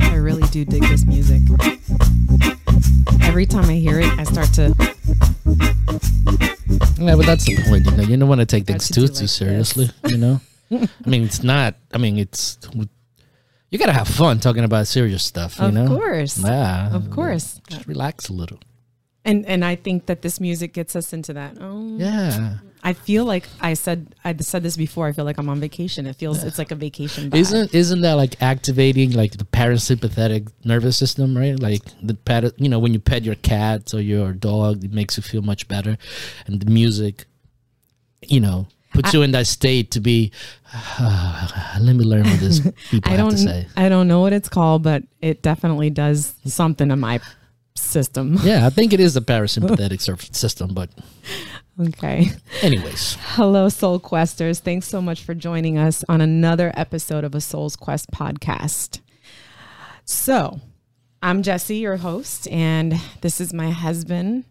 I really do dig this music. Every time I hear it, I start to. Yeah, but that's the point. You know, you don't want to take things to too too like this. seriously. You know, I mean, it's not. I mean, it's. You gotta have fun talking about serious stuff. You know? Of know, course. Yeah, Of course. Just relax a little. And and I think that this music gets us into that. Oh, Yeah. I feel like I said I said this before. I feel like I'm on vacation. It feels it's like a vacation. Vibe. Isn't isn't that like activating like the parasympathetic nervous system, right? Like the pet, you know, when you pet your cat or your dog, it makes you feel much better, and the music, you know, puts you in that state to be. let me learn what this people I have don't to say. I don't know what it's called, but it definitely does something to my system. Yeah, I think it is the parasympathetic system, but Okay. anyways, Hello, Soul Questers. Thanks so much for joining us on another episode of a Soul's Quest podcast. So, I'm Jessie, your host, and this is my husband,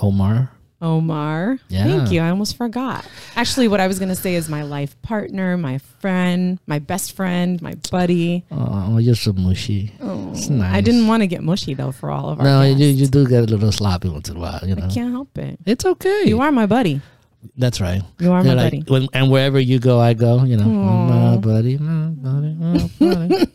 Omar. Omar. Yeah. Thank you. I almost forgot. Actually, what I was going to say is my life partner, my friend, my best friend, my buddy. Oh, you're so mushy. Oh, it's nice. I didn't want to get mushy though for all of our No, you, you do get a little sloppy once in a while. You know, I can't help it. it's okay. You are my buddy. That's right. You are You're my like, buddy. when, and wherever you go, I go. You know, my buddy, my buddy, my buddy.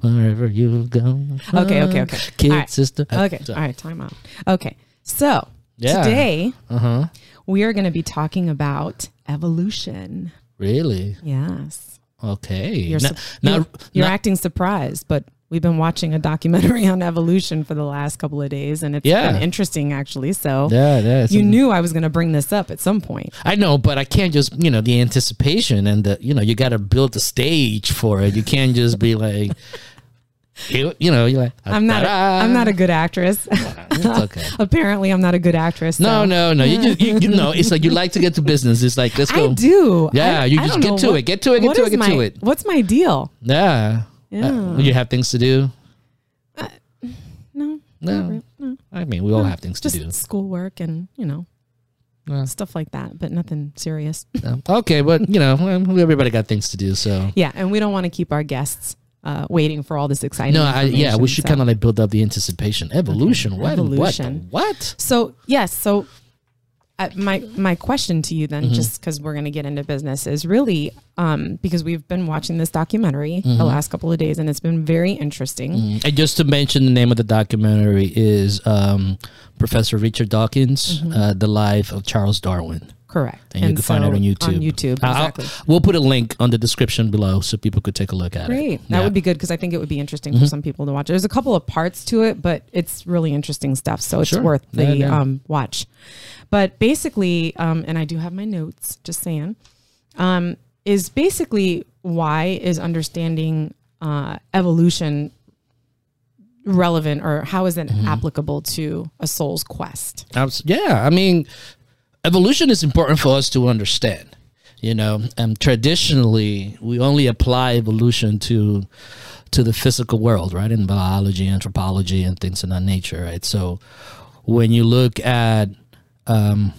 wherever you go. Okay, okay, okay. Kid, right. sister. Okay. All right. Time out. Okay. So Yeah. today Uh huh. we are going to be talking about evolution. Really? Yes. Okay. You're, Now- now- you're, you're now- acting surprised, but we've been watching a documentary on evolution for the last couple of days, and it's Yeah. been interesting actually. So yeah, yeah. you knew I was going to bring this up at some point. I know, but I can't just you know the anticipation and the you know you got to build the stage for it. You can't just be like, you, you know, you're like I'm not. A, I'm not a good actress. It's okay. Apparently, I'm not a good actress. No, so- no, no. You just you, you know it's like you like to get to business. It's like let's go. I do. Yeah, I- you I just get to what- it. Get to it. Get to it. Get my, to it. What's my deal? Yeah. Yeah. Uh, you have things to do. No, No. I mean, we all have things to just do. schoolwork and you know Yeah. stuff like that, but nothing serious. Okay, but you know, everybody got things to do. So yeah, and we don't want to keep our guests uh, waiting for all this exciting. no, I, yeah, we should so- kind of like build up the anticipation. Evolution. What? Evolution. What? What? So yes, so uh, my my question to you then, Mm-hmm. just because we're going to get into business, is really um, because we've been watching this documentary Mm-hmm. the last couple of days, and it's been very interesting. And just to mention, the name of the documentary is um, Professor Richard Dawkins, Mm-hmm. uh, "The Life of Charles Darwin." Correct, And you can find it on YouTube. On YouTube, I'll- I'll- exactly. we'll put a link on the description below so people could take a look at it. Great. That Yeah. Mm-hmm. would be good because I think it would be interesting for some people to watch. There's a couple of parts to it, but it's really interesting stuff. So it's Sure. worth the Yeah, yeah. Um, watch. But basically, um, and I do have my notes, just saying, um, is basically why is understanding uh, evolution relevant or how is it Mm-hmm. applicable to a soul's quest? Abs- Yeah, I mean, evolution is important for us to understand. You know, um, traditionally we only apply evolution to to the physical world, right? In biology, anthropology, and things of that nature, right? So when you look at um,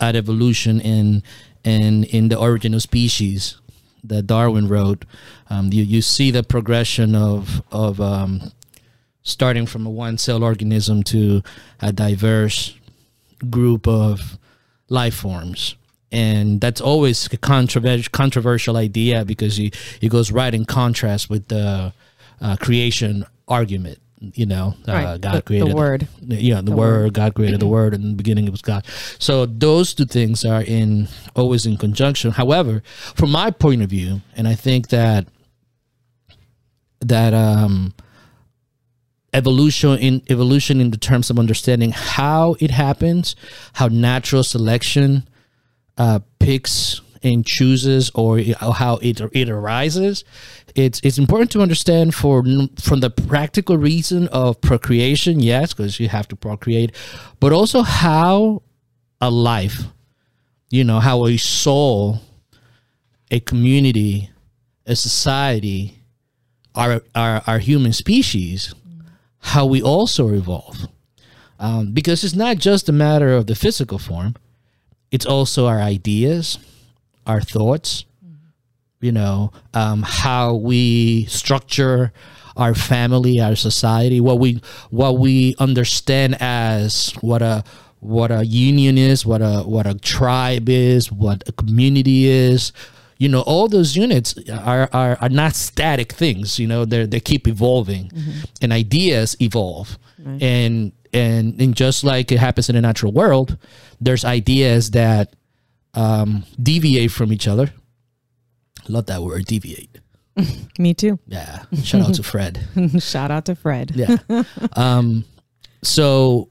at evolution in in in the origin of species that Darwin wrote, um, you you see the progression of of um, starting from a one cell organism to a diverse group of life forms. And that's always a controversial controversial idea because he, it goes right in contrast with the uh, creation argument. You know, uh, Right, God the- the created word. Yeah, the, The word. word. God created the word, and in the beginning it was God. So those two things are in always in conjunction. However, from my point of view, and I think that that um evolution in evolution in the terms of understanding how it happens how natural selection uh picks and chooses or how it it arises. It's it's important to understand for from the practical reason of procreation yes because you have to procreate but also how a life you know how a soul a community a society our our, our human species how we also evolve. Um, because it's not just a matter of the physical form, it's also our ideas, our thoughts, you know, um, how we structure our family, our society, what we what we understand as what a what a union is, what a what a tribe is, what a community is. You know, all those units are are, are not static things. You know, they they keep evolving, and ideas evolve, and and and just like it happens in the natural world, there's ideas that um, deviate from each other. Love that word, deviate. Me too. Yeah. Shout out to Fred. Shout out to Fred. Yeah. um, so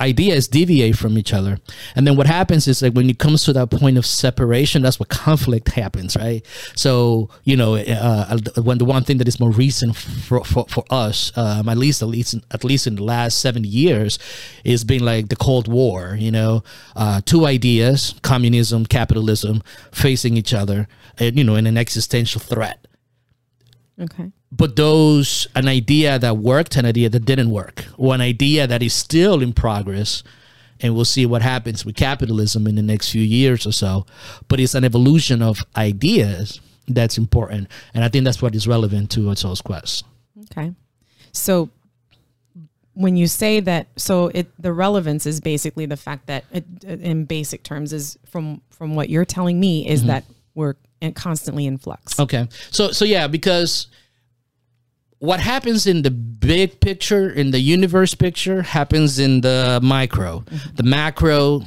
ideas deviate from each other. And then what happens is like when it comes to that point of separation, that's what conflict happens, right? So, you know, uh, when the one thing that is more recent for, for, for us, um, at least, at least, at least in the last 70 years is being like the Cold War, you know, uh, two ideas, communism, capitalism facing each other, and, you know, in an existential threat Okay. but those an idea that worked an idea that didn't work or an idea that is still in progress and we'll see what happens with capitalism in the next few years or so but it's an evolution of ideas that's important and i think that's what is relevant to a soul's quest Okay. So when you say that, so it the relevance is basically the fact that, it, in basic terms, is from from what you're telling me is mm-hmm. that we're in- constantly in flux. okay. So so yeah because what happens in the big picture in the universe picture happens in the micro. The macro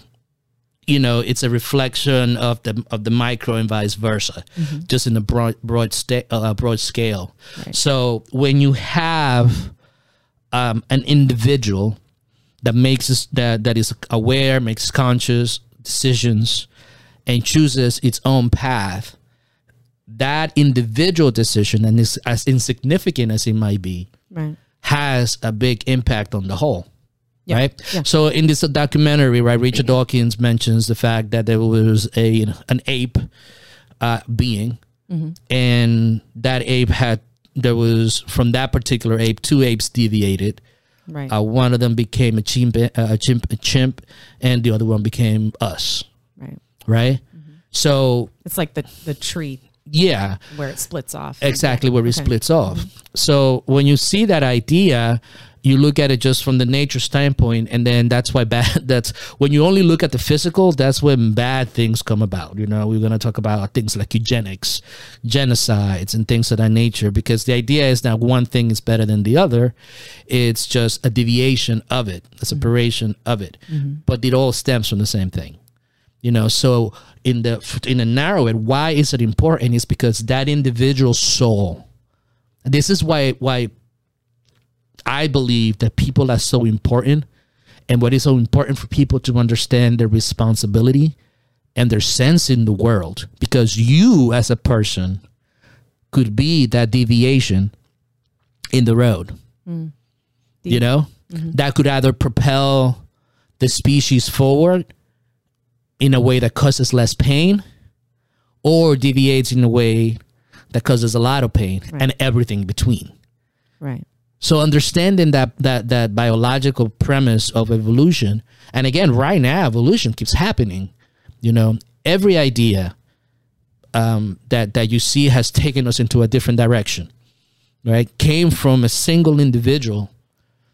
you know it's a reflection of the of the micro and vice versa just in a broad broad sta- uh, broad scale. So when you have um, an individual that makes us that that is aware makes conscious decisions and chooses its own path that individual decision and is as insignificant as it might be Right. has a big impact on the whole. Yeah. Right. Yeah. So in this documentary, right, Richard Dawkins mentions the fact that there was a an ape uh, being, Mm-hmm. and that ape had there was from that particular ape two apes deviated. Right. Uh, one of them became a chimp, uh, a chimp, a chimp, and the other one became us. right. Right. Mm-hmm. So It's like the the tree yeah, where it splits off. exactly where it splits off. So when you see that idea, you look at it just from the nature standpoint, and then that's why bad. That's when you only look at the physical. That's when bad things come about. You know, we're gonna talk about things like eugenics, genocides, and things of that nature. Because the idea is that one thing is better than the other. It's just a deviation of it, a separation of it, mm-hmm. but it all stems from the same thing you know so in the in the narrow it why is it important? Is because that individual soul. This is why why i believe that people are so important and what is so important for people to understand their responsibility and their sense in the world because you as a person could be that deviation in the road. Mm. You know? Mm-hmm. That could either propel the species forward in a way that causes less pain or deviates in a way that causes a lot of pain and everything between. Right. so understanding that that that biological premise of evolution and again right now evolution keeps happening you know every idea um, that that you see has taken us into a different direction right? Came from a single individual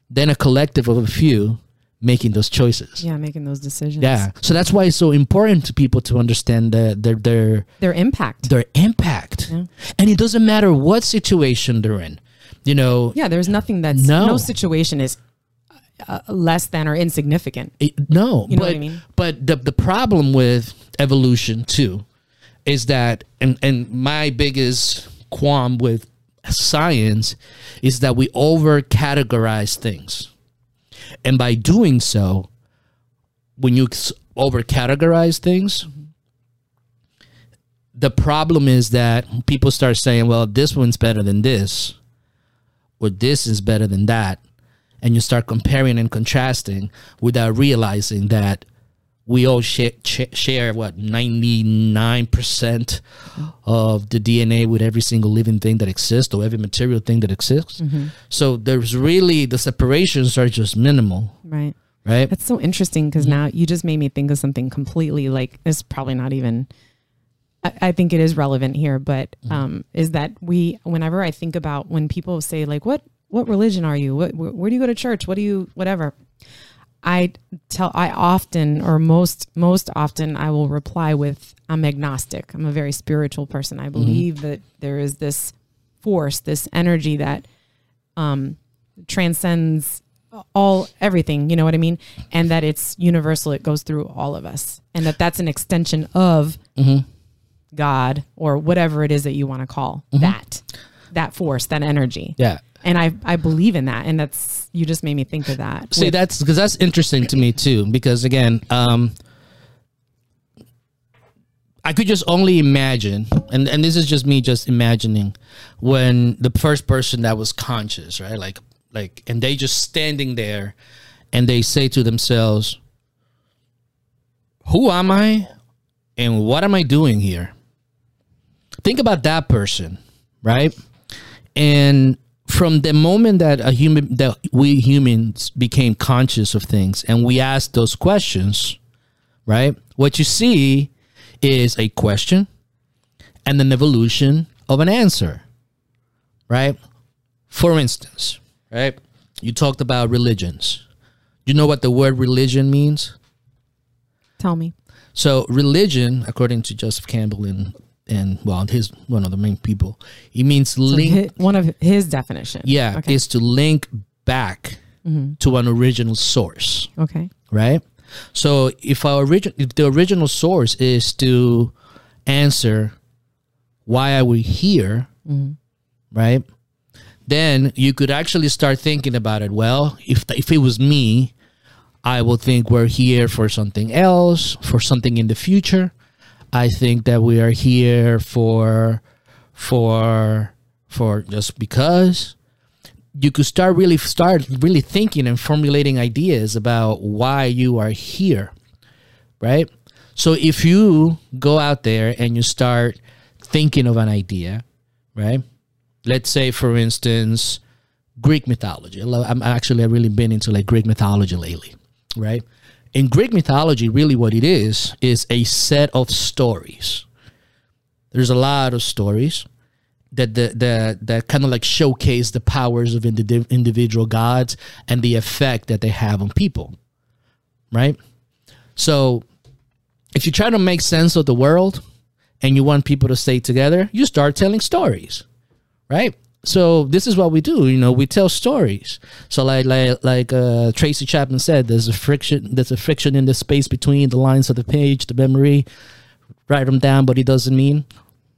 then a collective of a few making those choices Yeah, making those decisions. yeah. So that's why it's so important to people to understand the, their their Their impact. their impact, Yeah. and it doesn't matter what situation they're in. You know, Yeah, there's nothing that's No. no, situation is uh, less than or insignificant. it- no, You know but what I mean? but the the problem with evolution too is that, and and my biggest qualm with science is that we over categorize things, and by doing so, when you over categorize things. The problem is that people start saying, well, this one's better than this, or this is better than that. And you start comparing and contrasting without realizing that we all share, share what 99% of the DNA with every single living thing that exists or every material thing that exists. Mm-hmm. So there's really the separations are just minimal, Right. right? That's so interesting because now you just made me think of something completely like it's probably not even. I, I think it is relevant here, but um, is that we whenever I think about when people say like what what religion are you? What where do you go to church? What do you whatever? I tell I often or most most often I will reply with I'm agnostic. I'm a very spiritual person. I mm-hmm. believe that there is this force, this energy that um transcends all everything, you know what I mean? And that it's universal, it goes through all of us. And that that's an extension of mm-hmm. God or whatever it is that you want to call mm-hmm. that that force, that energy. yeah. And I I believe in that and that's you just made me think of that. See, With- that's because that's interesting to me too. Because again, um, I could just only imagine, and and this is just me just imagining, when the first person that was conscious, right? Like like, and they just standing there, and they say to themselves, "Who am I, and what am I doing here?" Think about that person, right? And from the moment that a human that we humans became conscious of things and we asked those questions, right? What you see is a question and an evolution of an answer, right? For instance, right? You talked about religions. You know what the word religion means? tell me. So religion, according to Joseph Campbell and and well, his one of the main people, it means So link. hi- one of his definition. yeah, Okay. is to link back mm-hmm. to an original source, okay. right? So if our origin, if the original source is to answer why are we here, mm-hmm. right? Then you could actually start thinking about it. Well, if if it was me, I will think we're here for something else, for something in the future. I think that we are here for for for just because. You could start really start really thinking and formulating ideas about why you are here right? So if you go out there and you start thinking of an idea right? Let's say for instance greek mythology. I'm actually i've really been into like greek mythology lately right in greek mythology really what it is is a set of stories. There's a lot of stories that the that kind of like showcase the powers of indi- individual gods and the effect that they have on people right? So if you try to make sense of the world and you want people to stay together you start telling stories right so this is what we do you know we tell stories. So like like like uh, tracy chapman said there's a friction there's a friction in the space between the lines of the page the memory write them down but it doesn't mean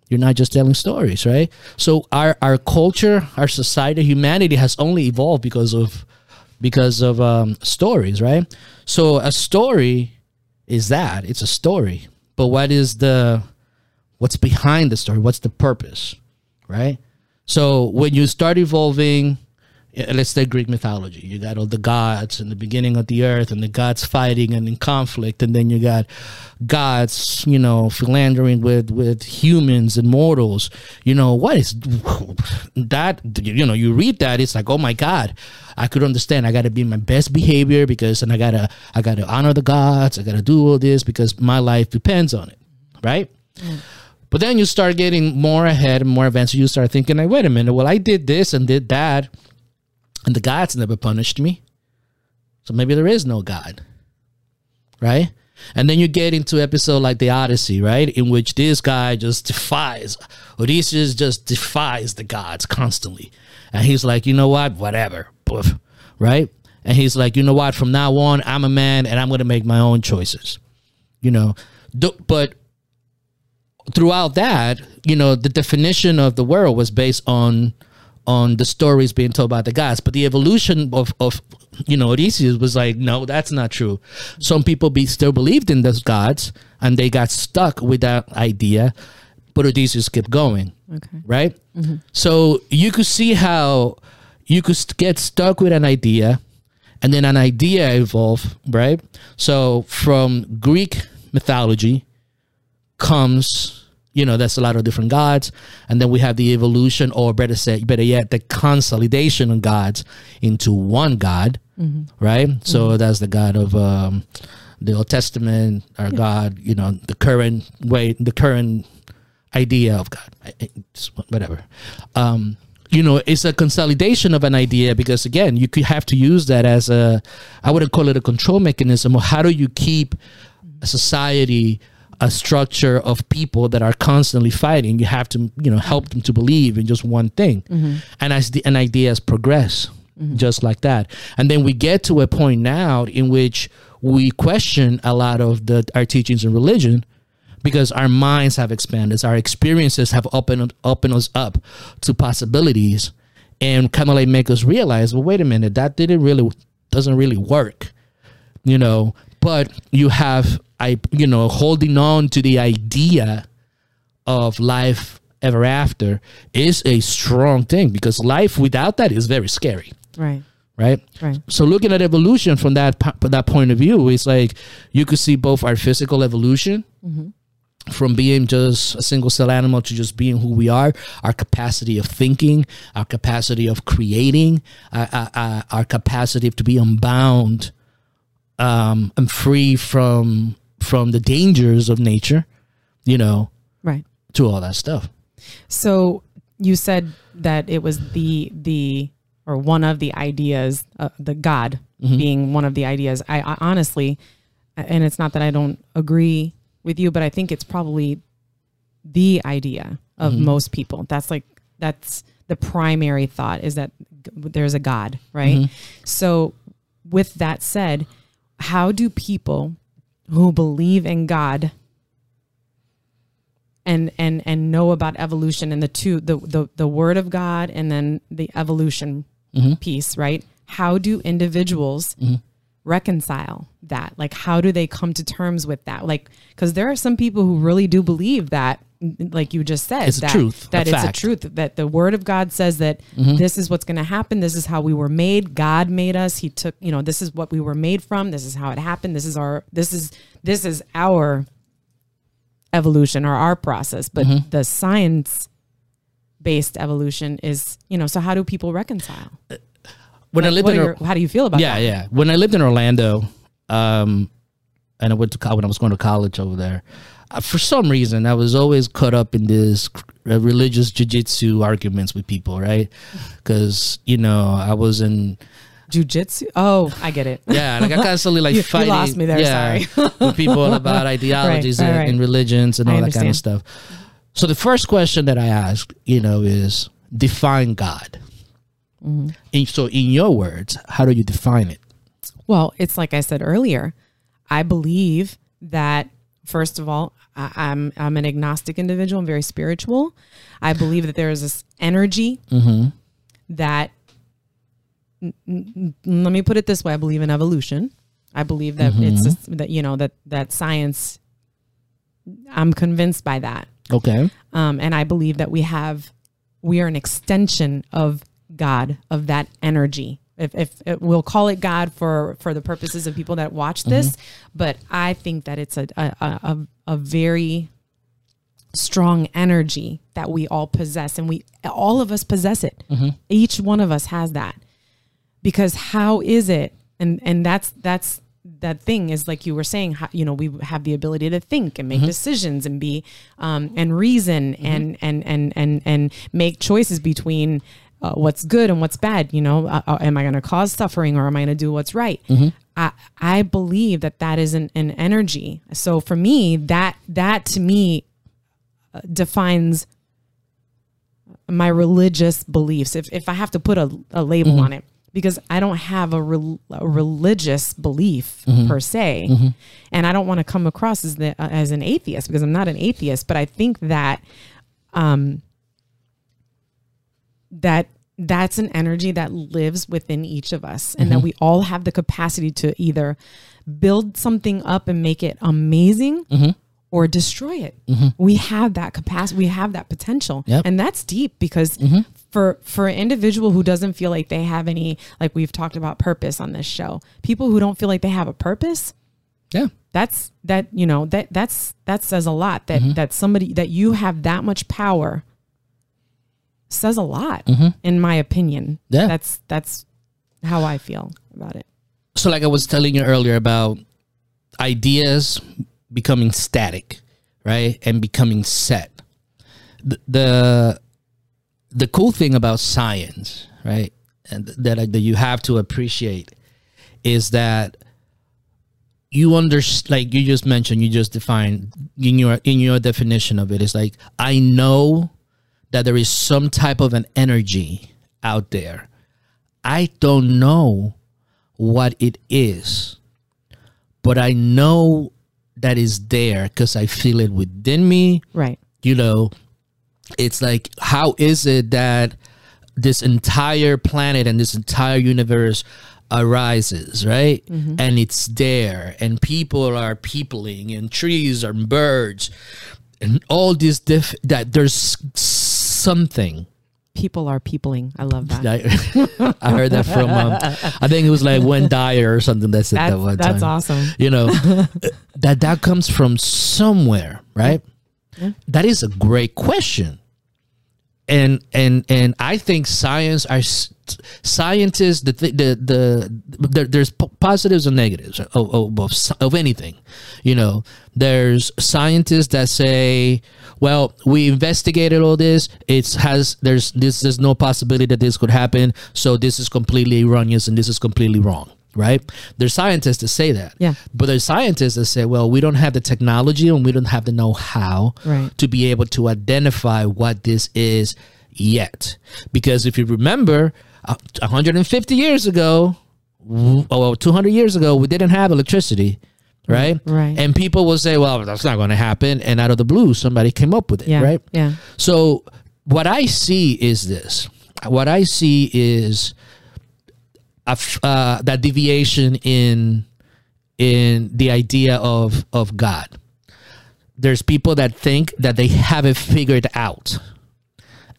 you're not just telling stories right? So our our culture our society humanity has only evolved because of because of um, stories right? So a story is that it's a story. But what is the what's behind the story? What's the purpose right so when you start evolving let's say greek mythology. You got all the gods and the beginning of the earth and the gods fighting and in conflict and then you got gods you know philandering with with humans and mortals. You know what is that? You know you read that it's like oh my god i could understand. I gotta be my best behavior because and i gotta i gotta honor the gods. I gotta do all this because my life depends on it right mm. But then you start getting more ahead and more advanced. You start thinking, like, wait a minute, well, I did this and did that, and the gods never punished me. So maybe there is no God. Right? And then you get into episode like the Odyssey, right? In which this guy just defies, Odysseus just defies the gods constantly. And he's like, you know what? Whatever. Poof. Right? And he's like, you know what? From now on, I'm a man and I'm going to make my own choices. You know, but throughout that, you know, the definition of the world was based on on the stories being told by the gods. But the evolution of, of you know, Odysseus was like, no, that's not true. Some people be still believed in those gods and they got stuck with that idea, but Odysseus kept going. Okay. Right? Mm-hmm. So you could see how you could get stuck with an idea and then an idea evolve, right? So from Greek mythology comes, you know, that's a lot of different gods, and then we have the evolution, or better said, better yet, the consolidation of gods into one God, right? So that's the God of um, the Old Testament, our God, you know, the current way, the current idea of God, I- I- it's whatever. Um, you know, it's a consolidation of an idea because again, you could have to use that as a, I wouldn't call it a control mechanism. Or how do you keep a society, a structure of people that are constantly fighting? You have to, you know, help them to believe in just one thing, mm-hmm. and as the and ideas progress, mm-hmm. just like that, and then we get to a point now in which we question a lot of the our teachings in religion because our minds have expanded, our experiences have opened opened us up to possibilities, and kind of like make us realize, well, wait a minute, that didn't really doesn't really work, you know. But you have, I, you know, holding on to the idea of life ever after is a strong thing because life without that is very scary, Right. right? Right. So looking at evolution from that po- that point of view, it's like you could see both our physical evolution from being just a single cell animal to just being who we are, our capacity of thinking, our capacity of creating, uh, uh, uh, our capacity to be unbound um, and free from from the dangers of nature, you know, Right. to all that stuff. So you said that it was the the or one of the ideas, uh, the God mm-hmm. being one of the ideas. I, I honestly, and it's not that I don't agree with you, but I think it's probably the idea of mm-hmm. most people. That's like that's the primary thought is that there's a God, right? Mm-hmm. So with that said, how do people who believe in God and and and know about evolution and the two the the, the word of god and then the evolution mm-hmm. piece right? How do individuals mm-hmm. reconcile that? Like how do they come to terms with that? Like because there are some people who really do believe that like you just said It's a that, truth, a that it's fact. a truth that the word of god says that this is what's going to happen this is how we were made god made us he took you know this is what we were made from this is how it happened this is our this is this is our evolution or our process, but Mm-hmm. the science based evolution is, you know, so how do people reconcile? When I lived in your- how do you feel about yeah, that? yeah. When I lived in Orlando, um, and I went to college when I was going to college over there, for some reason I was always caught up in this religious jujitsu arguments with people, right? Because you know I was in Jujitsu? Oh, I get it. yeah, like I constantly like You- you fighting. lost me there, yeah, with people about ideologies right, and, right. and religions and all that kind of stuff. So the first question that I ask, you know, is define God. Mm-hmm. In, so in your words, how do you define it? Well, it's like I said earlier. I believe that first of all, I, I'm I'm an agnostic individual. I'm very spiritual. I believe that there is this energy that. n- n- Let me put it this way: I believe in evolution. I believe that it's just, that you know that that science. I'm convinced by that. Okay. um, and I believe that we have we are an extension of God of that energy. If, if, if we'll call it God for for the purposes of people that watch mm-hmm. this, but I think that it's a a, a a very strong energy that we all possess, and we all of us possess it. Mm-hmm. Each one of us has that. Because how is it and and that's that's that thing is like you were saying how, you know we have the ability to think and make mm-hmm. decisions and be um, and reason and, and and and and make choices between uh, what's good and what's bad you know? Uh, uh, am i going to cause suffering or am i going to do what's right? I, I believe that that is an, an energy. So for me that that to me uh, defines my religious beliefs if, if i have to put a, a label on it. Because i don't have a, rel- a religious belief per se. And i don't want to come across as the uh, as an atheist because i'm not an atheist but i think that um that that's an energy that lives within each of us and that mm-hmm. we all have the capacity to either build something up and make it amazing mm-hmm. or destroy it. Mm-hmm. We have that capacity. We have that potential, Yep. and that's deep because for for an individual who doesn't feel like they have any, like we've talked about purpose on this show, people who don't feel like they have a purpose, Yeah. that's that you know that that's that says a lot that that somebody that you have that much power says a lot mm-hmm. in my opinion Yeah. that's that's how i feel about it so like I was telling you earlier about ideas becoming static, right? And becoming set. The the, the cool thing about science, right? And that that you have to appreciate is that you under like you just mentioned, you just defined in your in your definition of it is like I know that there is some type of an energy out there. I don't know what it is, but I know that is there because I feel it within me. right You know, it's like, how is it that this entire planet and this entire universe arises, right? Mm-hmm. And it's there, and people are peopling, and trees are birds, and all this diff that there's something. people are peopling i love that I, heard that from, um, I think it was like Wayne Dyer or something that said that that's, one that's time. awesome You know, that that comes from somewhere, right? That is a great question. And and and I think science are scientists the th- the the there, there's positives and negatives of, of, of anything you know. There's scientists that say well we investigated all this it's has there's this there's no possibility that this could happen so this is completely erroneous and this is completely wrong right there's scientists that say that Yeah. but there's scientists that say well we don't have the technology and we don't have the know-how Right. to be able to identify what this is yet. Because if you remember, uh, 150 years ago, w- or 200 years ago, we didn't have electricity, right? Right. And people will say, well, that's not going to happen. And out of the blue, somebody came up with it, yeah right? yeah So what I see is this. What I see is uh, that deviation in in the idea of of God. There's people that think that they have it figured out,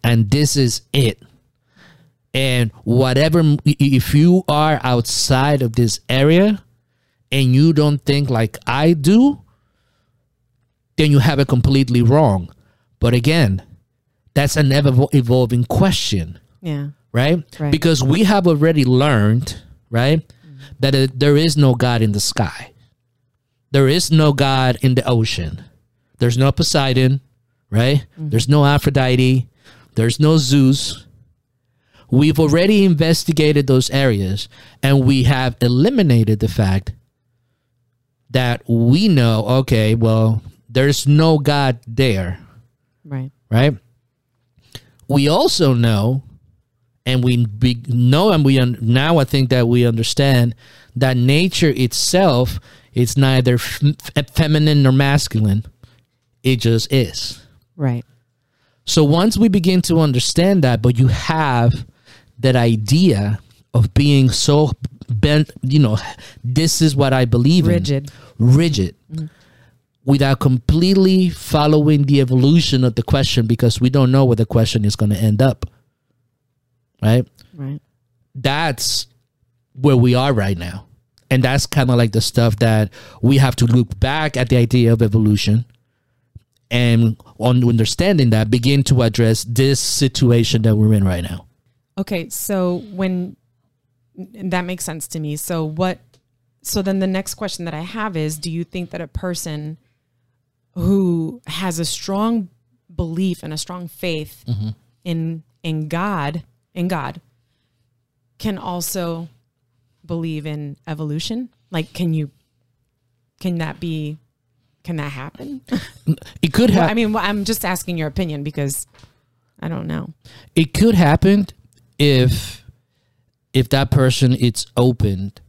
and this is it. And whatever, if you are outside of this area and you don't think like I do, then you have it completely wrong. But again, that's an ever evolving question, yeah right? Right. Because we have already learned, right, that uh, there is no God in the sky. There is no God in the ocean. There's no Poseidon, right? There's no Aphrodite. There's no Zeus. We've already investigated those areas and we have eliminated the fact that we know, okay, well, there's no God there right right? We also know, and we be, know, and we un, now I think that we understand that nature itself is neither f- feminine nor masculine; it just is. right So once we begin to understand that, but you have that idea of being so bent, you know, this is what I believe in Rigid. in, rigid, mm-hmm. without completely following the evolution of the question because we don't know where the question is going to end up. Right? right That's where we are right now. And that's kind of like the stuff that we have to look back at the idea of evolution and on understanding that begin to address this situation that we're in right now. Okay, so when that makes sense to me. So what so then the next question that I have is do you think that a person who has a strong belief and a strong faith mm-hmm. in in God, in God can also believe in evolution? Like can you can that be can that happen? It could Well, I mean, well, I'm just asking your opinion because I don't know. it could happen if if that person is opened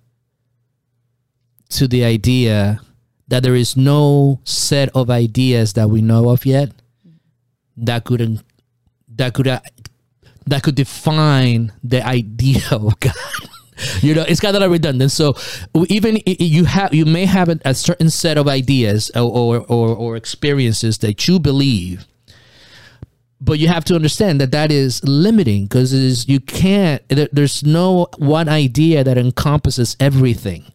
to the idea that there is no set of ideas that we know of yet that could that could that could define the idea of God. you know, it's kind of redundant. So even you have, you may have a, certain set of ideas or, or or or experiences that you believe, but you have to understand that that is limiting because is you can't. There's no one idea that encompasses everything.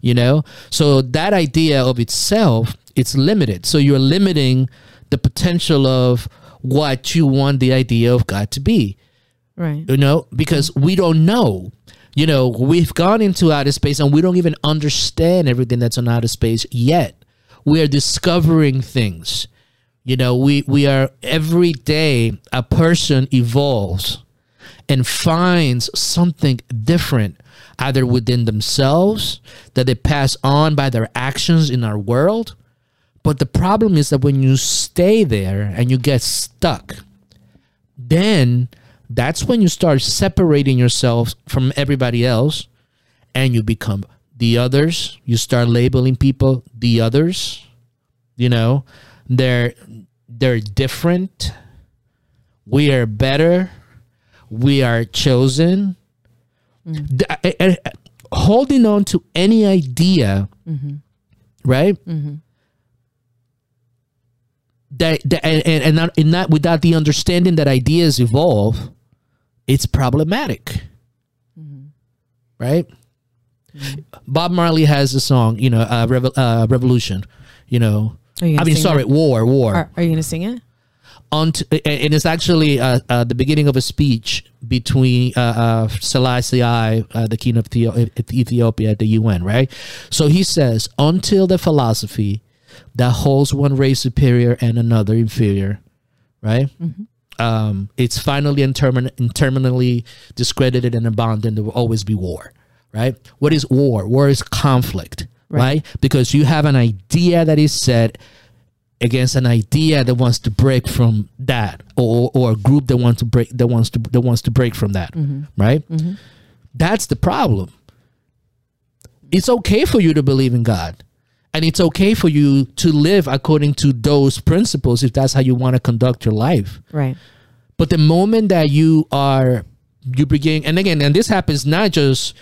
You know, so that idea of itself it's limited. So you're limiting the potential of what you want the idea of God to be Right. you know because we don't know. You know we've gone into outer space and we don't even understand everything that's on outer space yet. We are discovering things. You know we we are every day a person evolves and finds something different either within themselves that they pass on by their actions in our world. But the problem is that when you stay there and you get stuck then that's when you start separating yourself from everybody else and you become the others. You start labeling people the others. You know they're they're different. We are better. We are chosen. Eh, holding on to any idea right? That, that and, and, and not, and not without the understanding that ideas evolve it's problematic right bob marley has a song you know uh, Revo- uh revolution you know you i mean sorry it? war war Are, are you gonna sing it? on t- and it's actually uh, uh, the beginning of a speech between uh, uh, Selassie I, uh, the king of Theo- Ethiopia at the UN, right? So he says, until the philosophy that holds one race superior and another inferior, right? Um, it's finally and, termin- terminally discredited and abandoned. There will always be war, right? What is war? War is conflict, Right. right? Because you have an idea that is set against an idea that wants to break from that or or a group that wants to break that wants to that wants to break from that right that's the problem it's okay for you to believe in god and it's okay for you to live according to those principles if that's how you want to conduct your life Right. but the moment that you are you begin and again and this happens not just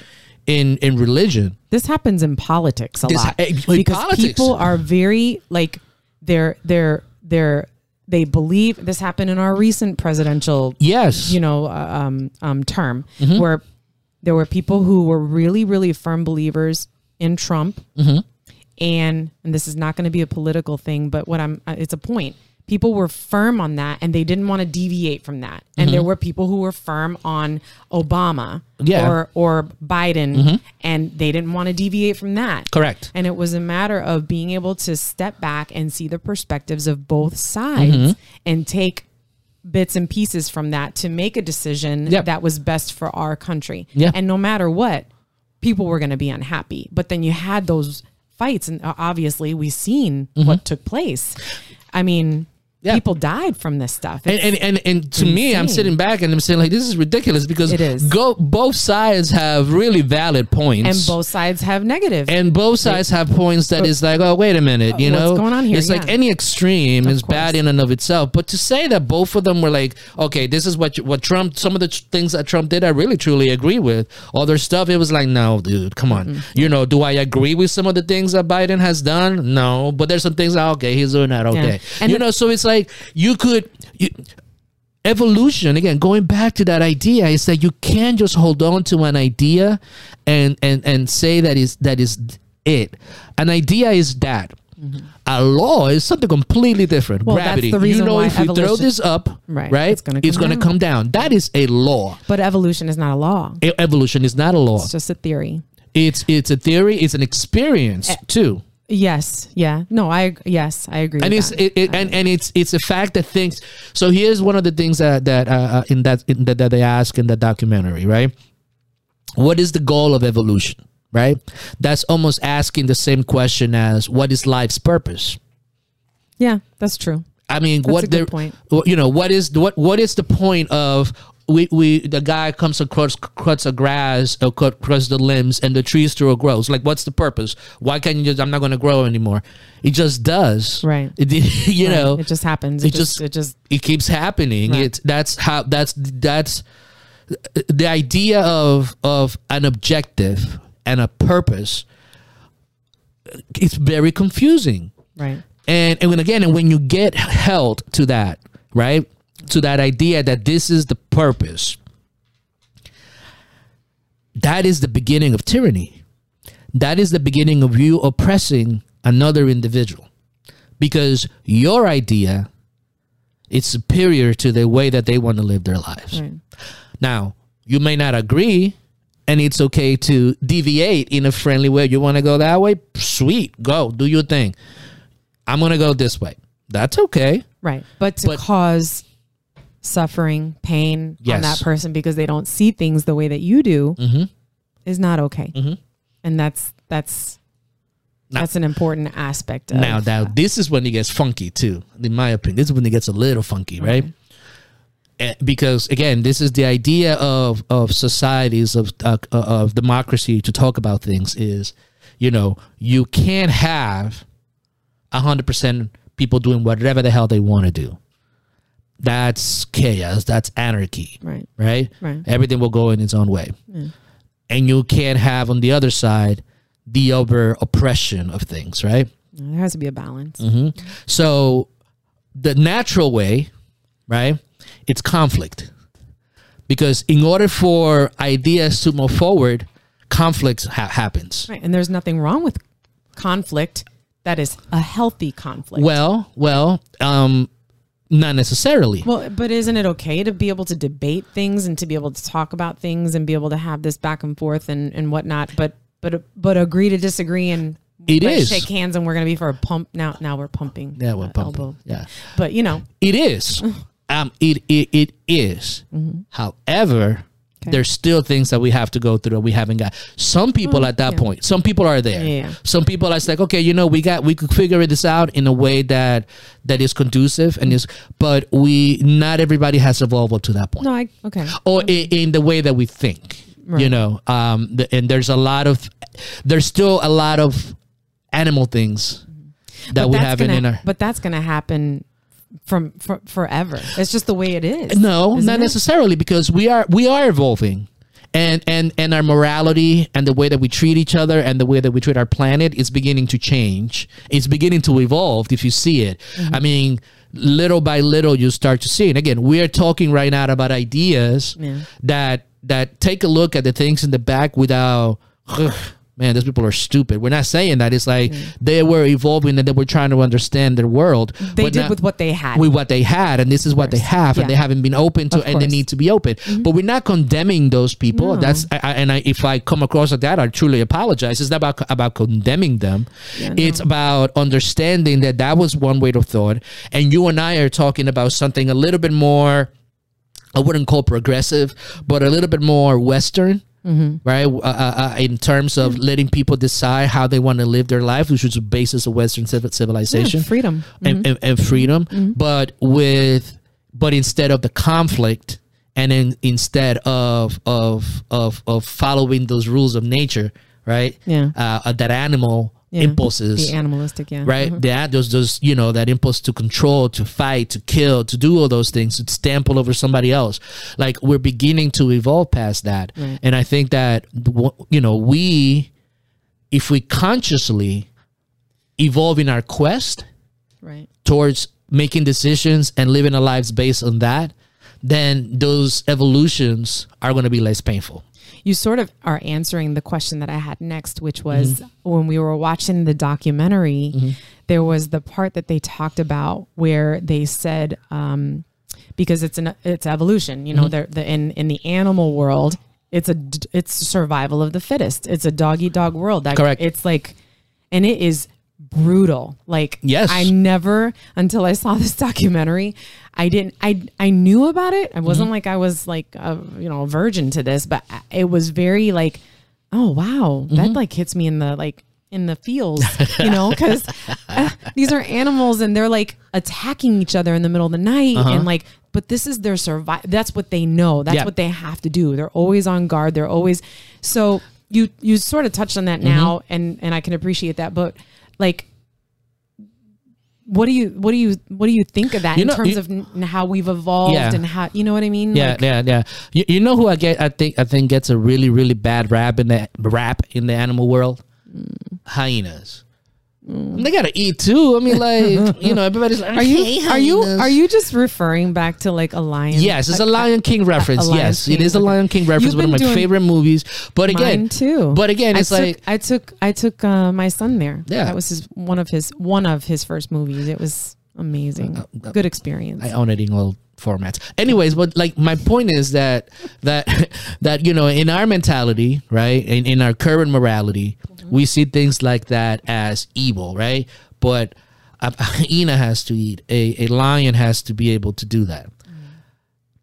in in religion This happens in politics a This lot eh, because politics. people are very like they're they're they're they believe this happened in our recent presidential yes you know uh, um, um, term Mm-hmm. where there were people who were really really firm believers in Trump Mm-hmm. And and this is not going to be a political thing but what I'm uh, it's a point people were firm on that and they didn't want to deviate from that and there were people who were firm on Obama Mm-hmm. Yeah. Mm-hmm. or or Biden and they didn't want to deviate from that correct and it was a matter of being able to step back and see the perspectives of both sides Mm-hmm. and take bits and pieces from that to make a decision Yep. that was best for our country. Yeah. And no matter what, people were going to be unhappy. But then you had those fights, and uh, obviously we've seen what took place. I mean, Mm-hmm. Yeah. people died from this stuff. and, and and and to me, I'm sitting back and I'm saying like, this is ridiculous because It is. go both sides have really valid points, and both sides have negative. and both sides have points that is like, oh, wait a minute, you what's know, going on here? It's like any extreme is course. bad in and of itself. But to say that both of them were like, okay, this is what what Trump, some of the things that Trump did, I really truly agree with. Other stuff, it was like, no, dude, come on. Mm-hmm. You know, do I agree with some of the things that Biden has done? No, but there's some things that okay, he's doing that. Okay, And you know, so it's like you could. You, evolution again going back to that idea is that you can't just hold on to an idea and and and say that is that is it an idea is that a law is something completely different Mm-hmm. Well, gravity you know if you throw this up Right. right, It's gonna come gonna down. come down that is a law but evolution is not a law. E- evolution is not a law It's just a theory. it's it's a theory it's an experience Eh, too Yes. Yeah. No, I, yes, I agree. and with it's that. it, it, and, and it's it's a fact that things so here's one of the things that that uh, uh, in that in that, that they ask in the documentary right what is the goal of evolution right that's almost asking the same question as what is life's purpose yeah, that's true. i mean That's what the point. you know what is what what is the point of we, we the guy comes across cuts a grass or cut across the limbs and the tree still grows like what's the purpose why can't you just i'm not going to grow anymore it just does Right. it, you Right. know it just happens. It, it just, just- it just, it keeps happening. Right. It's that's how that's that's the idea of of an objective and a purpose it's very confusing Right. and and when again and when you get held to that right to that idea that this is the purpose that is the beginning of tyranny that is the beginning of you oppressing another individual because your idea is superior to the way that they want to live their lives Right. now, you may not agree, and it's okay to deviate in a friendly way. You want to go that way? Sweet, go, do your thing. I'm going to go this way. That's okay. Right. But to But- cause suffering, pain on that person because they don't see things the way that you do Mm-hmm. is not okay. Mhm. And that's that's Now- that's an important aspect of Now, now this is when it gets funky too, in my opinion. This is when it gets a little funky, right? Eh, Because again, this is the idea of of societies of uh, of democracy to talk about things is, you know, you can't have hundred percent people doing whatever the hell they want to do. That's chaos. That's anarchy, right. right? Right. Everything will go in its own way, and you can't have on the other side the over oppression of things, right? There has to be a balance. Mm-hmm. So the natural way, right? It's conflict. Because in order for ideas to move forward, conflict ha- happens. Right. And there's nothing wrong with conflict that is a healthy conflict. Well, well, um, not necessarily. Well, but isn't it okay to be able to debate things and to be able to talk about things and be able to have this back and forth and, and whatnot, but but but agree to disagree and It shake hands and we're gonna be for a pump now. Now we're pumping. yeah, we're uh, pumping. elbow. Yeah, But you know, it is. um, it it, it is. However. Okay. There's still things that we have to go through that we haven't got. Some people at that yeah. point, some people are there. Yeah. Some people are like, okay, you know, we got we could figure this out in a way that that is conducive and is, but we not everybody has evolved up to that point no, I okay. or in, in the way that we think you know um the, and there's a lot of there's still a lot of animal things that But we haven't gonna, in our But that's gonna happen from, for forever. It's just the way it is. no not it? necessarily because we are we are evolving and and and our morality and the way that we treat each other and the way that we treat our planet is beginning to change it's beginning to evolve if you see it Mm-hmm. i mean little by little you start to see and again we're talking right now about ideas Yeah. that that take a look at the things in the back without man those people are stupid. We're not saying that. It's like mm-hmm. they were evolving and they were trying to understand their world They did with what they had. with what they had and this is what they have and they haven't been open to and they need to be open. Mm-hmm. But we're not condemning those people. No. that's I, I, and I, if i come across like that i truly apologize. It's not about about condemning them. Yeah, it's no. about understanding that that was one way of thought and you and i are talking about something a little bit more i wouldn't call progressive but a little bit more western Mm-hmm. right? Uh, uh, uh, in terms of letting people decide how they want to live their life, which is the basis of Western civ- Yeah, civilization freedom. and, and, and freedom, but with but instead of the conflict, and in, instead of of of of following those rules of nature, right? Yeah. uh, that animal Yeah. impulses, The animalistic, yeah. right? Mhm. That those those you know that impulse to control, to fight, to kill, to do all those things, to stamp all over somebody else. Like we're beginning to evolve past that, Right. and I think that you know we, if we consciously evolve in our quest Right. towards making decisions and living our lives based on that, then those evolutions are going to be less painful. You sort of are answering the question that I had next, which was Mm-hmm. when we were watching the documentary, there was the part that they talked about where they said, um, because it's an it's evolution, you know, Mm-hmm. the in in the animal world, it's a it's survival of the fittest. It's a dog eat dog world. That, Correct. It's like, and it is brutal. Like, Yes. I never until I saw this documentary, I didn't. I I knew about it. I Mm-hmm. wasn't like I was like a, you know a virgin to this, but it was very like, oh wow, Mm-hmm. that like hits me in the like in the fields, you know, because these are animals and they're like attacking each other in the middle of the night and like. But this is their survive. That's what they know. That's Uh-huh. What they have to do. They're always on guard. They're always so. You you sort of touched on that Mm-hmm. now, and and I can appreciate that. But like what do you what do you what do you think of that You in know, terms you- of n- how we've evolved Yeah. and how you know what I mean? Yeah, Like, yeah, yeah. You, you know who I get? I think I think gets a really really bad rap in the rap in the animal world. Mm. Hyenas. They gotta eat too. I mean, like you know, everybody's like, Are you are you are you just referring back to like a lion? Yes, it's a Lion King reference. Lion yes, it King, is a. Lion King reference. One of my favorite movies. But again, too. But again, I it's took, like I took I took uh, my son there. Yeah. that was his one of his one of his first movies. It was amazing. Uh, Good experience. I own it in all formats. Anyways, but like my point is that that that you know in our mentality, right, in in our current morality, we see things like that as evil, right? But a hyena has to eat. A a lion has to be able to do that.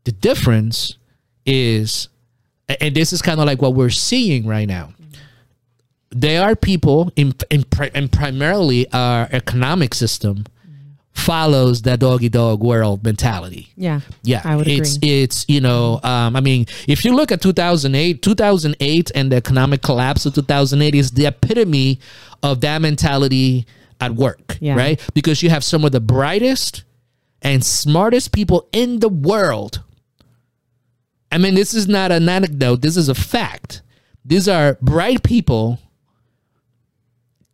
The difference is, and this is kind of like what we're seeing right now. There are people in, in and primarily our economic system follows that doggy dog world mentality. yeah, Yeah, I would it's agree. it's you know, um, I mean, if you look at 2008, 2008, and the economic collapse of 2008 is the epitome of that mentality at work, Yeah. right? Because you have some of the brightest and smartest people in the world. I mean, this is not an anecdote. This is a fact. These are bright people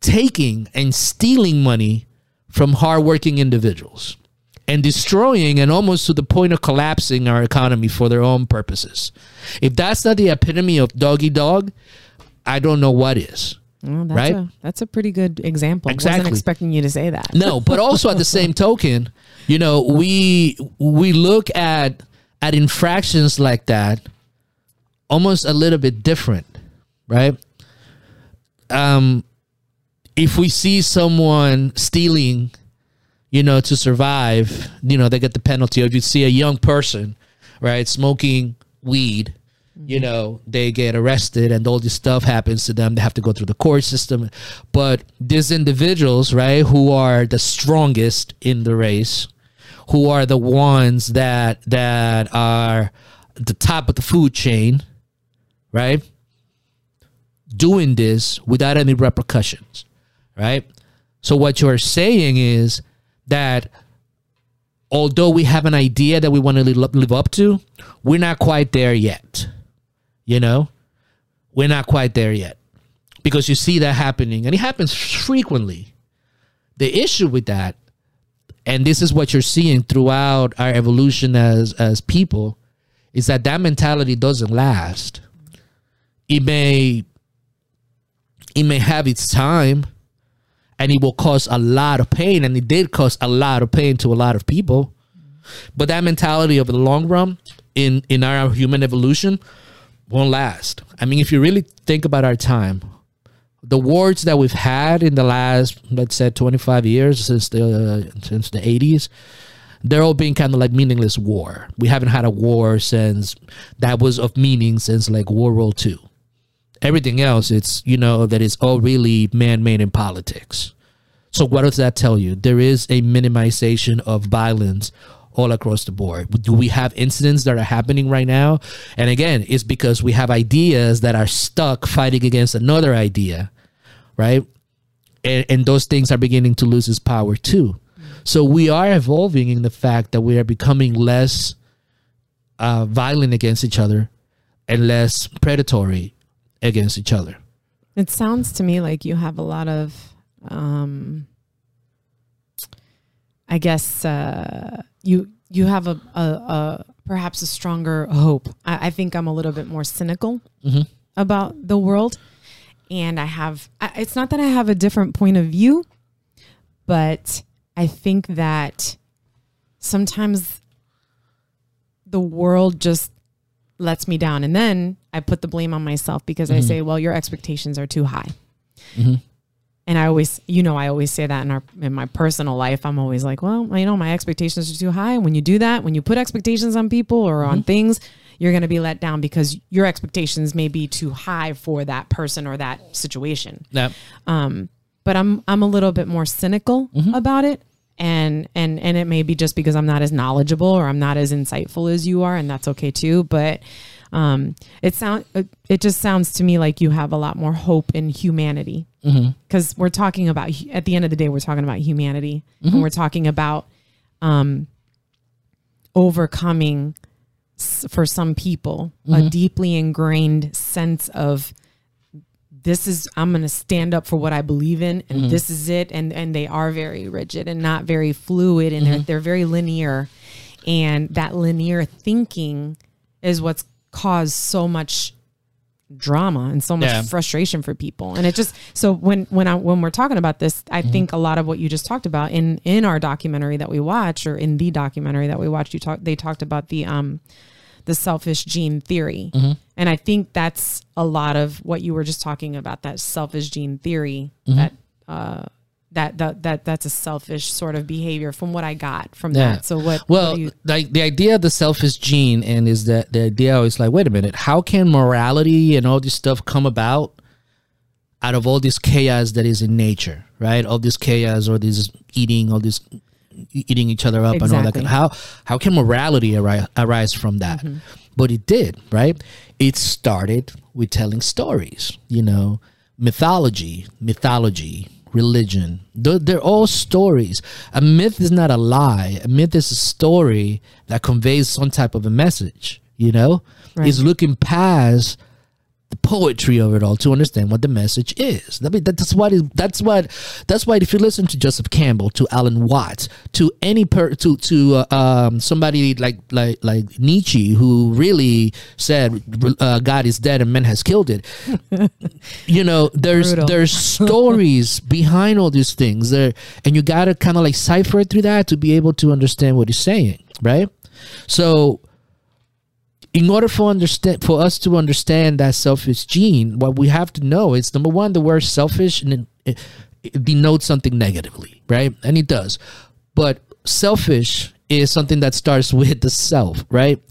taking and stealing money from hardworking individuals and destroying and almost to the point of collapsing our economy for their own purposes. If that's not the epitome of doggy dog, I don't know what is. Well, that's right? A, that's a pretty good example. Exactly. Wasn't expecting you to say that. No, but also at the same token, you know, we we look at at infractions like that almost a little bit different, right? Um if we see someone stealing, you know, to survive, you know, they get the penalty. Or if you see a young person, right, smoking weed, you mm-hmm. know, they get arrested and all this stuff happens to them. They have to go through the court system. But these individuals, right, who are the strongest in the race, who are the ones that that are the top of the food chain, right? Doing this without any repercussions, right? So what you're saying is that although we have an idea that we want to live up to, we're not quite there yet. You know, we're not quite there yet because you see that happening and it happens frequently. The issue with that, and this is what you're seeing throughout our evolution as as people, is that that mentality doesn't last. It may it may have its time and it will cause a lot of pain and it did cause a lot of pain to a lot of people. But that mentality of the long run in in our human evolution won't last. I mean if you really think about our time the wars that we've had in the last let's say 25 years since the since the 80s they're all being kind of like meaningless war. We haven't had a war since that was of meaning since like world war ii everything else it's you know that it's all really man-made in politics. So what does that tell you? There is a minimization of violence all across the board. Do we have incidents that are happening right now? And again it's because we have ideas that are stuck fighting against another idea right? And, and those things are beginning to lose its power too. So we are evolving in the fact that we are becoming less uh, violent against each other and less predatory against each other. It sounds to me like you have a lot of, um, I guess uh, you you have a, a, a perhaps a stronger hope. I, I think I'm a little bit more cynical Mhm. about the world, and I have. I, it's not that I have a different point of view, but I think that sometimes the world just lets me down. And then i put the blame on myself because i say well your expectations are too high. Mhm. and i always you know i always say that in our in my personal life. I'm always like well you know my expectations are too high. And when you do that when you put expectations on people or on things you're going to be let down because your expectations may be too high for that person or that situation. Now, um, but I'm I'm a little bit more cynical Mm-hmm. about it, and and and it may be just because I'm not as knowledgeable or I'm not as insightful as you are, and that's okay too. But Um, it sound it, just sounds to me like you have a lot more hope in humanity. Because we're talking about at the end of the day we're talking about humanity. And we're talking about um, overcoming for some people a deeply ingrained sense of this is I'm going to stand up for what I believe in and mm-hmm. this is it. And and they are very rigid and not very fluid and they're mm-hmm. they're very linear. And that linear thinking is what's caused so much drama and so much Yeah. frustration for people. And it just so when when I when we're talking about this I mm-hmm. think a lot of what you just talked about in in our documentary that we watched or in the documentary that we watched you talk they talked about the um the selfish gene theory and I think that's a lot of what you were just talking about that selfish gene theory that uh that that that that's a selfish sort of behavior from what I got from Yeah. that so what Well, what you, like the idea of the selfish gene, and is that the idea is like, wait a minute, how can morality and all this stuff come about out of all this chaos that is in nature, right? All this chaos, or this eating, all this eating each other up, and all that. Exactly. How how can morality arise, arise from that? Mm-hmm. But it did, right? It started with telling stories, you know, mythology, mythology, religion. They're, they're all stories. A myth is not a lie. A myth is a story that conveys some type of a message, you know? Right. It's looking past the poetry of it all to understand what the message is. I mean, that's what it, that's what that's why if you listen to Joseph Campbell, to Alan Watts, to any per to to uh, um, somebody like like like Nietzsche, who really said uh, God is dead and man has killed it. you know, there's Brutal. there's stories behind all these things there, and you gotta kind of like cipher through that to be able to understand what he's saying, right? So in order for understand for us to understand that selfish gene, what we have to know is number one, the word selfish and it, it denotes something negatively, right? And it does. But selfish is something that starts with the self, right?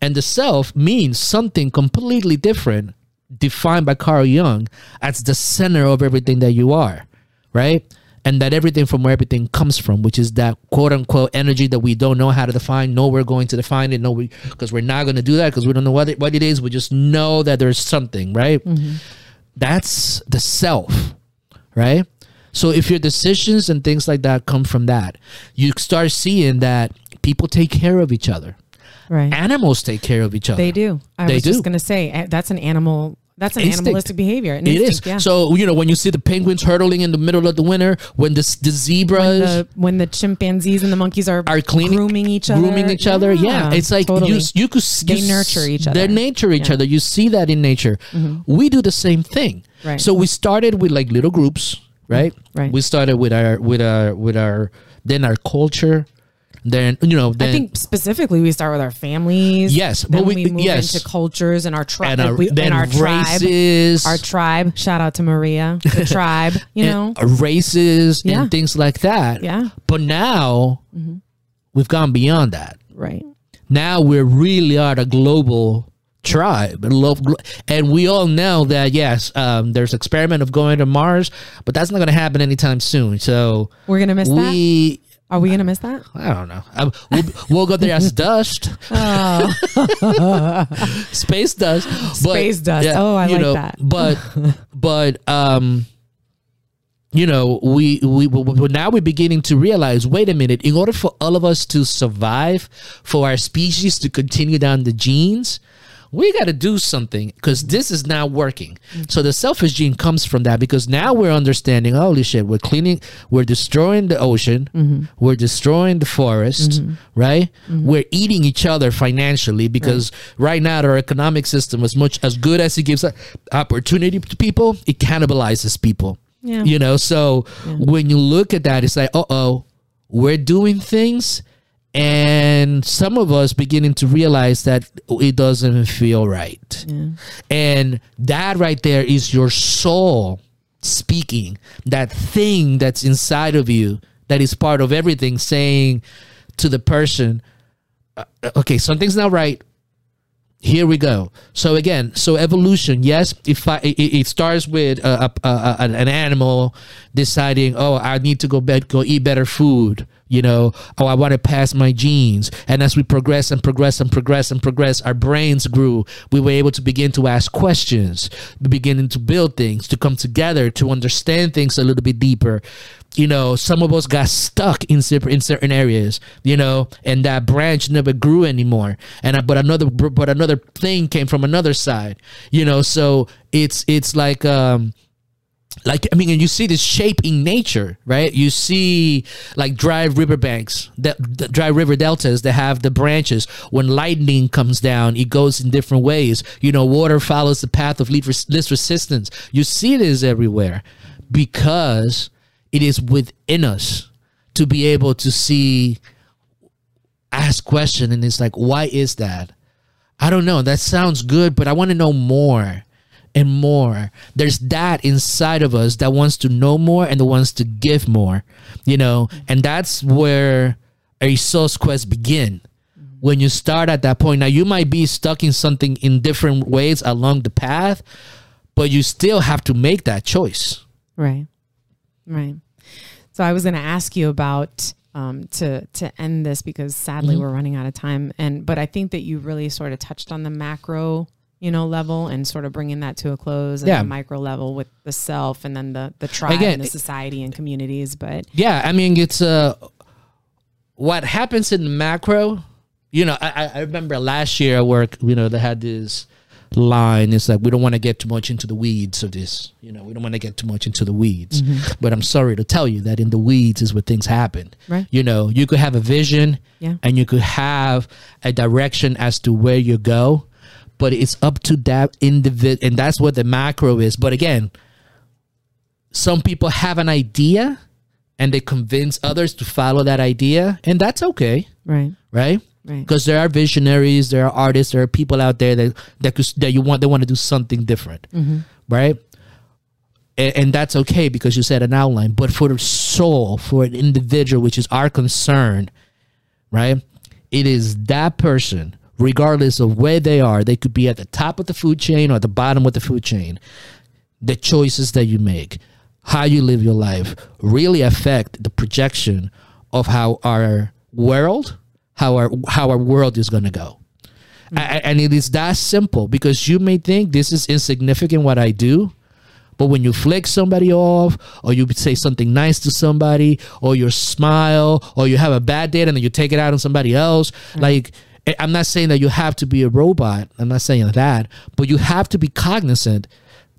And the self means something completely different, defined by Carl Jung as the center of everything that you are, right? And that everything from where everything comes from, which is that quote unquote energy that we don't know how to define. No, we're going to define it. No, we because we're not going to do that because we don't know what it, what it is. We just know that there's something, right? That's the self, right? So if your decisions and things like that come from that, you start seeing that people take care of each other. right Animals take care of each other. They do. I They was do. just gonna say uh, that's an animal. That's an Instinct. animalistic behavior. An It is. instinct, Yeah. So you know when you see the penguins hurtling in the middle of the winter, when the the zebras the, when the chimpanzees and the monkeys are, are cleaning, grooming each other, grooming each other. Yeah, it's like totally. you you could They you nurture each other. They nurture each Yeah. other. You see that in nature. Mm-hmm. We do the same thing. Right. So we started with like little groups, right? Right. We started with our with our with our then our culture, then you know then I think specifically we start with our families. Yes, then but we- we, move yes. into cultures and our tribe. and our we, then and our tribe. races, Our tribe. Shout out to Maria. The tribe. You know. uh, races Yeah. and things like that. Yeah. But now we've gone beyond that. Right. now we really are a global tribe and love and we all know that yes um, there's experiment of going to mars but that's not going to happen anytime soon so We're gonna miss that. we Are we gonna miss that? i don't know Um, we'll, we'll go there as dust space dust but, Space dust. Oh, I like know, that. but but um you know we, we we now we're beginning to realize wait a minute in order for all of us to survive for our species to continue down the genes we got to do something because this is not working. So the selfish gene comes from that because now we're understanding holy shit we're cleaning we're destroying the ocean mm-hmm. we're destroying the forest mm-hmm. right? Mm-hmm. We're eating each other financially because right. now our economic system as much as good as it gives opportunity to people it cannibalizes people. Yeah. you know so when you look at that it's like uh-oh we're doing things and some of us beginning to realize that it doesn't feel right. And that right there is your soul speaking that thing that's inside of you that is part of everything saying to the person uh, okay something's not right here we go. So again, so evolution, yes, if I, it, it starts with a, a, a, an animal deciding, oh, I need to go bed, go eat better food. You know, oh, I want to pass my genes. And as we progress and progress and progress and progress, our brains grew. We were able to begin to ask questions, beginning to build things, to come together, to understand things a little bit deeper you know, some of us got stuck in in certain areas, you know, and that branch never grew anymore. And but another but another thing came from another side, you know. So it's it's like um like I mean, and you see this shape in nature, right? You see like dry riverbanks, that dry river deltas that have the branches. When lightning comes down, it goes in different ways. You know, water follows the path of least resistance. You see this everywhere because it is within us to be able to see ask question and it's like why is that? I don't know. That sounds good but i want to know more and more. There's that inside of us that wants to know more and that wants to give more you know? And that's where a soul's quest begin. When you start at that point now you might be stuck in something in different ways along the path but you still have to make that choice. Right. Right so I was going to ask you about um, to to end this because sadly mm-hmm. we're running out of time. And but I think that you really sort of touched on the macro, you know, level and sort of bringing that to a close. And yeah. the micro level with the self, and then the the tribe, Again, and the society, and communities. But yeah, I mean, it's uh, what happens in the macro. You know, I, I remember last year at work. You know, they had this line is like we don't want to get too much into the weeds of this you know we don't want to get too much into the weeds. Mm-hmm. but i'm sorry to tell you that in the weeds is where things happen. Right. You know you could have a vision yeah. and you could have a direction as to where you go but it's up to that individual and that's what the macro is. But again some people have an idea and they convince others to follow that idea and that's okay. Right. Right because right. there are visionaries, there are artists, there are people out there that that could, that you want they want to do something different, mm-hmm. right? And, and, that's okay because you said an outline. But for the soul, for an individual, which is our concern, right? It is that person, regardless of where they are. They could be at the top of the food chain or at the bottom of the food chain. The choices that you make, how you live your life, really affect the projection of how our world how our how our world is going to go. Mm-hmm. and it is that simple because you may think this is insignificant what I do, but when you flick somebody off, or you say something nice to somebody, or you smile, or you have a bad day and then you take it out on somebody else, mm-hmm. like eh, I'm not saying that you have to be a robot. I'm not saying that, but you have to be cognizant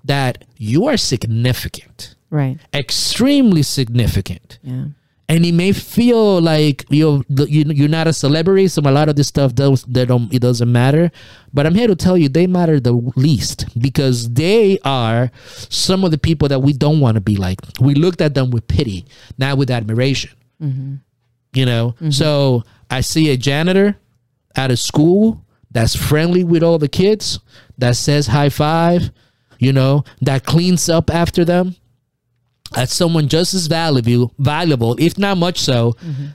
that you are significant, right? Extremely significant. Yeah and it may feel like you're you're not a celebrity. So a lot of this stuff does they don't it doesn't matter. But I'm here to tell you they matter the least because they are some of the people that we don't want to be like. We looked at them with pity, not with admiration. Mm-hmm. You know, mm-hmm. so I see a janitor at a school that's friendly with all the kids, that says high five, you know, that cleans up after them as someone just as valuable, valuable, if not much so, mm-hmm.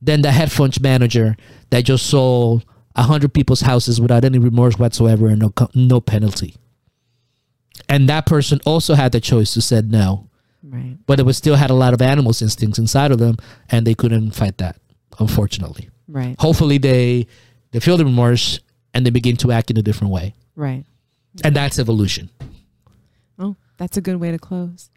than the head manager that just sold a hundred people's houses without any remorse whatsoever and no no penalty. And that person also had the choice to said no, right? But it was still had a lot of animals instincts inside of them, and they couldn't fight that, unfortunately. Right. Hopefully, they they feel the remorse and they begin to act in a different way. Right. And that's evolution. Oh, that's a good way to close.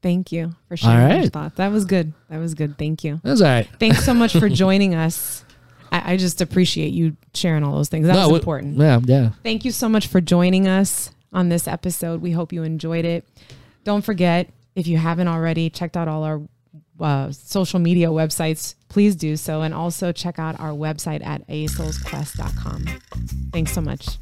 Thank you for sharing all right. your thoughts. That was good. That was good. Thank you. That's all right. Thanks so much for joining us. I, I, just appreciate you sharing all those things. That no, was important. Yeah, yeah. Thank you so much for joining us on this episode. We hope you enjoyed it. Don't forget, if you haven't already checked out all our uh, social media websites, please do so. And also check out our website at asoulsquest.com. Thanks so much.